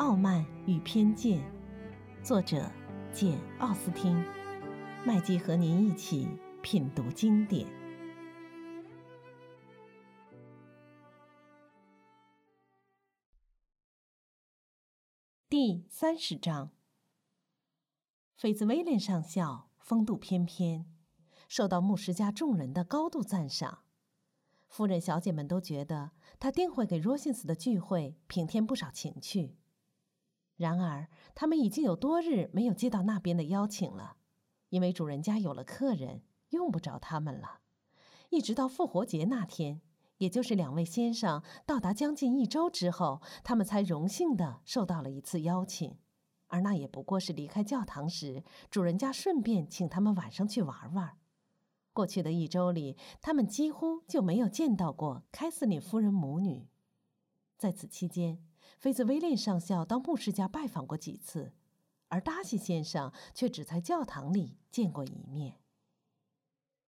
傲慢与偏见》，作者简·奥斯汀。麦基和您一起品读经典。第三十章，菲兹威廉上校风度翩翩，受到牧师家众人的高度赞赏。夫人、小姐们都觉得他定会给罗辛斯的聚会平添不少情趣。然而，他们已经有多日没有接到那边的邀请了。因为主人家有了客人，用不着他们了。一直到复活节那天，也就是两位先生到达将近一周之后，他们才荣幸地受到了一次邀请，而那也不过是离开教堂时，主人家顺便请他们晚上去玩玩。过去的一周里，他们几乎就没有见到过凯瑟琳夫人母女。在此期间，菲兹威廉上校到牧师家拜访过几次。而达西先生却只在教堂里见过一面。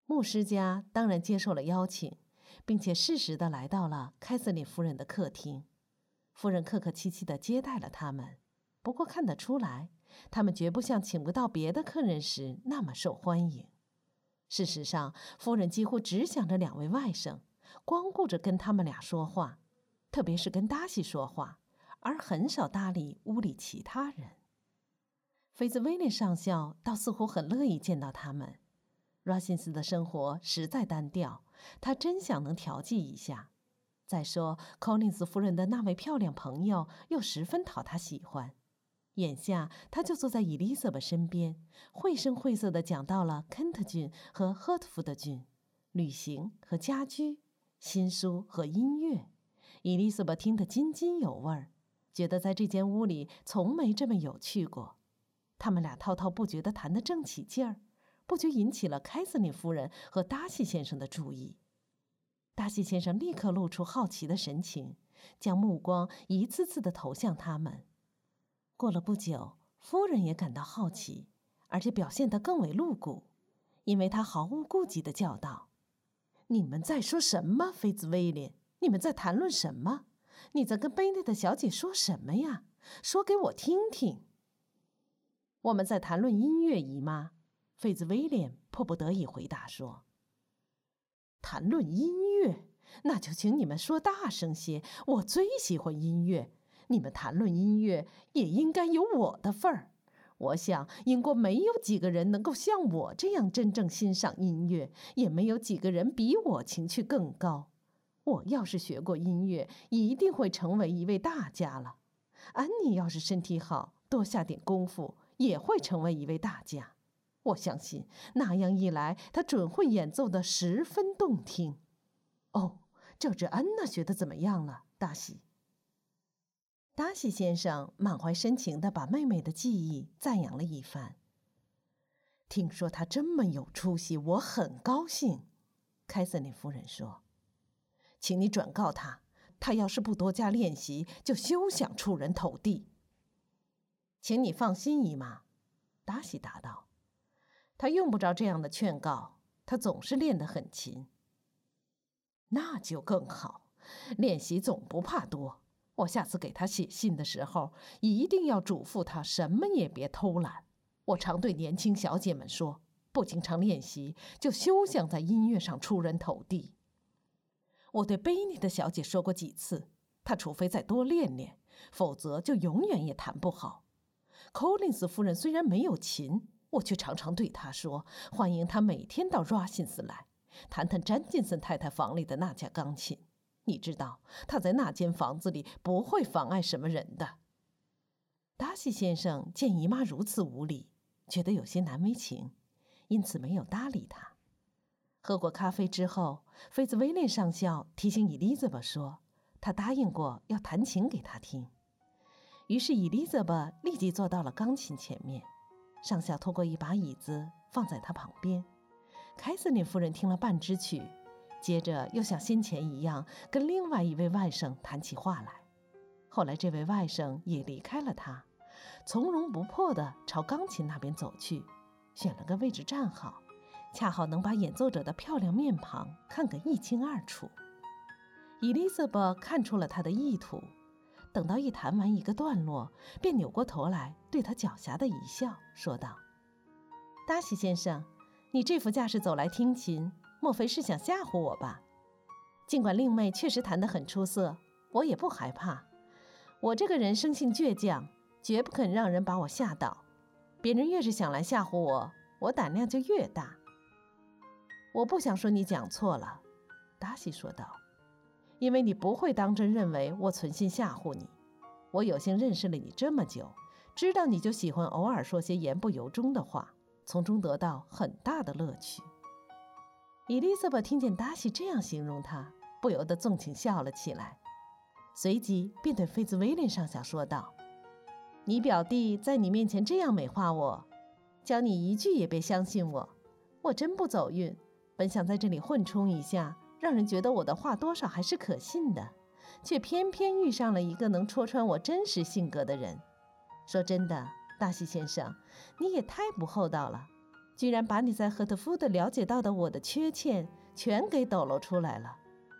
牧师家当然接受了邀请，并且适时的来到了凯瑟琳夫人的客厅。夫人客客气气的接待了他们，不过看得出来，他们绝不像请不到别的客人时那么受欢迎。事实上，夫人几乎只想着两位外甥，光顾着跟他们俩说话，特别是跟达西说话，而很少搭理屋里其他人。菲兹威廉上校倒似乎很乐意见到他们。罗辛斯的生活实在单调，他真想能调剂一下。再说，柯林斯夫人的那位漂亮朋友又十分讨他喜欢。眼下，他就坐在伊丽莎白身边，绘声绘色地讲到了肯特郡和赫特福德郡、旅行和家居、新书和音乐。伊丽莎白听得津津有味儿，觉得在这间屋里从没这么有趣过。他们俩滔滔不绝地谈得正起劲儿，不觉引起了凯瑟琳夫人和达西先生的注意。达西先生立刻露出好奇的神情，将目光一次次地投向他们。过了不久，夫人也感到好奇，而且表现得更为露骨，因为她毫无顾忌地叫道：“你们在说什么，菲兹威廉？你们在谈论什么？你在跟贝内特小姐说什么呀？说给我听听。”我们在谈论音乐，姨妈，费兹威廉迫不得已回答说：“谈论音乐，那就请你们说大声些。我最喜欢音乐，你们谈论音乐也应该有我的份儿。我想，英国没有几个人能够像我这样真正欣赏音乐，也没有几个人比我情趣更高。我要是学过音乐，一定会成为一位大家了。安妮要是身体好，多下点功夫。”也会成为一位大家，我相信那样一来，她准会演奏的十分动听。哦，这支安娜学的怎么样了，达西？达西先生满怀深情地把妹妹的技艺赞扬了一番。听说她这么有出息，我很高兴。凯瑟琳夫人说：“请你转告她，她要是不多加练习，就休想出人头地。”请你放心，姨妈，达西答道：“他用不着这样的劝告，他总是练得很勤。那就更好，练习总不怕多。我下次给他写信的时候，一定要嘱咐他什么也别偷懒。我常对年轻小姐们说，不经常练习，就休想在音乐上出人头地。我对贝尼的小姐说过几次，她除非再多练练，否则就永远也弹不好。”柯林斯夫人虽然没有琴，我却常常对她说：“欢迎她每天到 Rushins 来，弹弹詹金森太太房里的那架钢琴。你知道，她在那间房子里不会妨碍什么人的。”达西先生见姨妈如此无礼，觉得有些难为情，因此没有搭理她。喝过咖啡之后，菲兹威廉上校提醒伊丽莎白说：“他答应过要弹琴给她听。”于是，伊丽莎白立即坐到了钢琴前面，上校拖过一把椅子放在她旁边。凯瑟琳夫人听了半支曲，接着又像先前一样跟另外一位外甥谈起话来。后来，这位外甥也离开了她，从容不迫地朝钢琴那边走去，选了个位置站好，恰好能把演奏者的漂亮面庞看个一清二楚。伊丽莎白看出了他的意图。等到一弹完一个段落，便扭过头来对他狡黠的一笑，说道：“达西先生，你这副架势走来听琴，莫非是想吓唬我吧？尽管令妹确实弹得很出色，我也不害怕。我这个人生性倔强，绝不肯让人把我吓倒。别人越是想来吓唬我，我胆量就越大。我不想说你讲错了。”达西说道。因为你不会当真认为我存心吓唬你，我有幸认识了你这么久，知道你就喜欢偶尔说些言不由衷的话，从中得到很大的乐趣。伊丽莎白听见达西这样形容他，不由得纵情笑了起来，随即便对菲兹威廉上校说道：“你表弟在你面前这样美化我，教你一句也别相信我，我真不走运，本想在这里混充一下。”让人觉得我的话多少还是可信的，却偏偏遇上了一个能戳穿我真实性格的人。说真的，大西先生，你也太不厚道了，居然把你在赫特福德了解到的我的缺陷全给抖露出来了。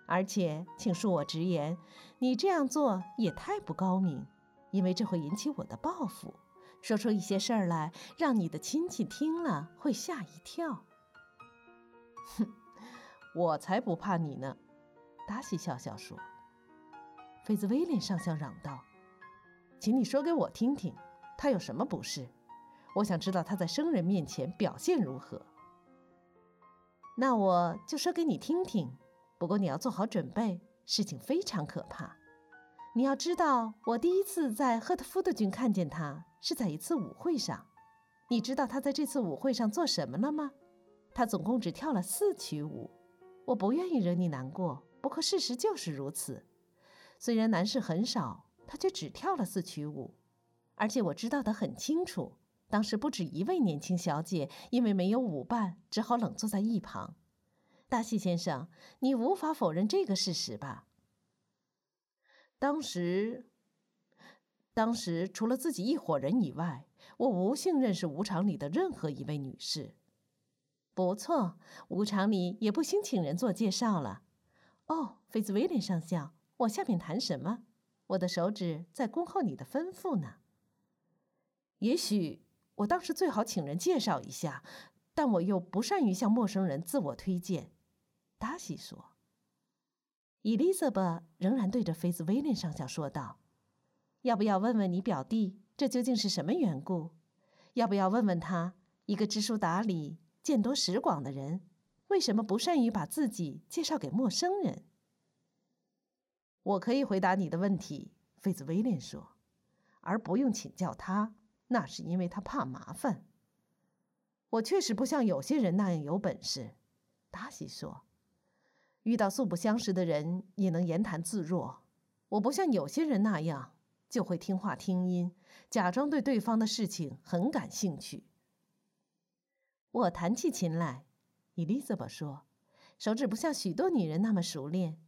而且，请恕我直言，你这样做也太不高明，因为这会引起我的报复，说出一些事儿来，让你的亲戚听了会吓一跳。哼。我才不怕你呢，达西笑笑说。菲兹威廉上校嚷道：“请你说给我听听，他有什么不是？我想知道他在生人面前表现如何。”那我就说给你听听，不过你要做好准备，事情非常可怕。你要知道，我第一次在赫特福德郡看见他是在一次舞会上。你知道他在这次舞会上做什么了吗？他总共只跳了四曲舞。我不愿意惹你难过，不过事实就是如此。虽然男士很少，他却只跳了四曲舞，而且我知道的很清楚。当时不止一位年轻小姐因为没有舞伴，只好冷坐在一旁。大西先生，你无法否认这个事实吧？当时，当时除了自己一伙人以外，我无幸认识舞场里的任何一位女士。不错，舞场里也不兴请人做介绍了。哦，菲兹威廉上校，我下面谈什么？我的手指在恭候你的吩咐呢。也许我当时最好请人介绍一下，但我又不善于向陌生人自我推荐。达西说。伊丽莎白仍然对着菲兹威廉上校说道：“要不要问问你表弟，这究竟是什么缘故？要不要问问他，一个知书达理？”见多识广的人，为什么不善于把自己介绍给陌生人？我可以回答你的问题，费兹威廉说，而不用请教他，那是因为他怕麻烦。我确实不像有些人那样有本事，达西说，遇到素不相识的人也能言谈自若。我不像有些人那样就会听话听音，假装对对方的事情很感兴趣。我弹起琴来，伊丽莎白说：“手指不像许多女人那么熟练，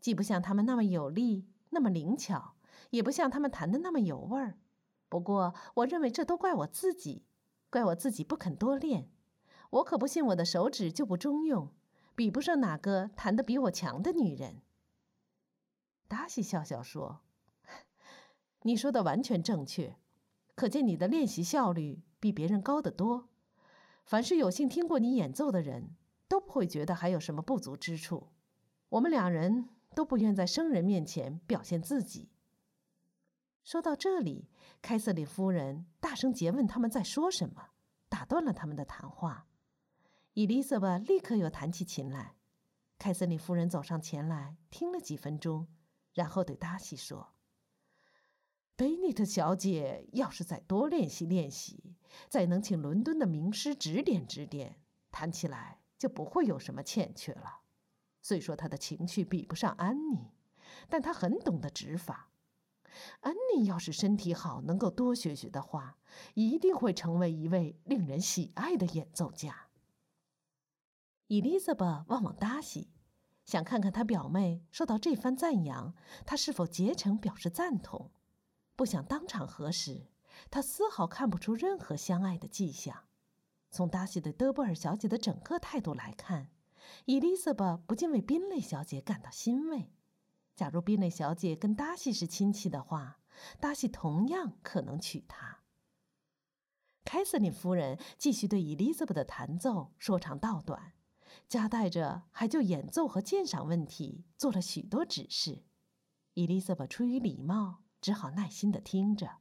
既不像她们那么有力、那么灵巧，也不像她们弹的那么有味儿。不过，我认为这都怪我自己，怪我自己不肯多练。我可不信我的手指就不中用，比不上哪个弹得比我强的女人。”达西笑笑说：“你说的完全正确，可见你的练习效率比别人高得多。”凡是有幸听过你演奏的人，都不会觉得还有什么不足之处。我们两人都不愿在生人面前表现自己。说到这里，凯瑟琳夫人大声诘问他们在说什么，打断了他们的谈话。伊丽莎白立刻又弹起琴来。凯瑟琳夫人走上前来，听了几分钟，然后对达西说。贝尼特小姐要是再多练习练习，再能请伦敦的名师指点指点，弹起来就不会有什么欠缺了。虽说她的情趣比不上安妮，但她很懂得指法。安妮要是身体好，能够多学学的话，一定会成为一位令人喜爱的演奏家。伊丽莎白望望达西，想看看她表妹受到这番赞扬，她是否竭诚表示赞同。不想当场核实，他丝毫看不出任何相爱的迹象。从达西对德布尔小姐的整个态度来看，伊丽莎白不禁为宾蕾小姐感到欣慰。假如宾蕾小姐跟达西是亲戚的话，达西同样可能娶她。凯瑟琳夫人继续对伊丽莎白的弹奏说长道短，夹带着还就演奏和鉴赏问题做了许多指示。伊丽莎白出于礼貌，只好耐心的听着。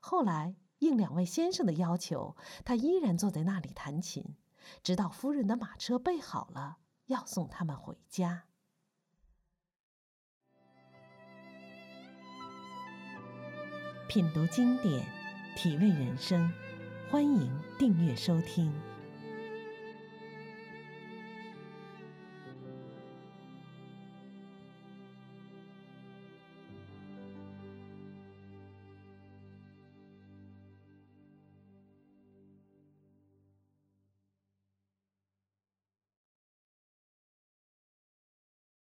后来应两位先生的要求，她依然坐在那里弹琴，直到夫人的马车备好了，要送他们回家。品读经典，体味人生，欢迎订阅收听。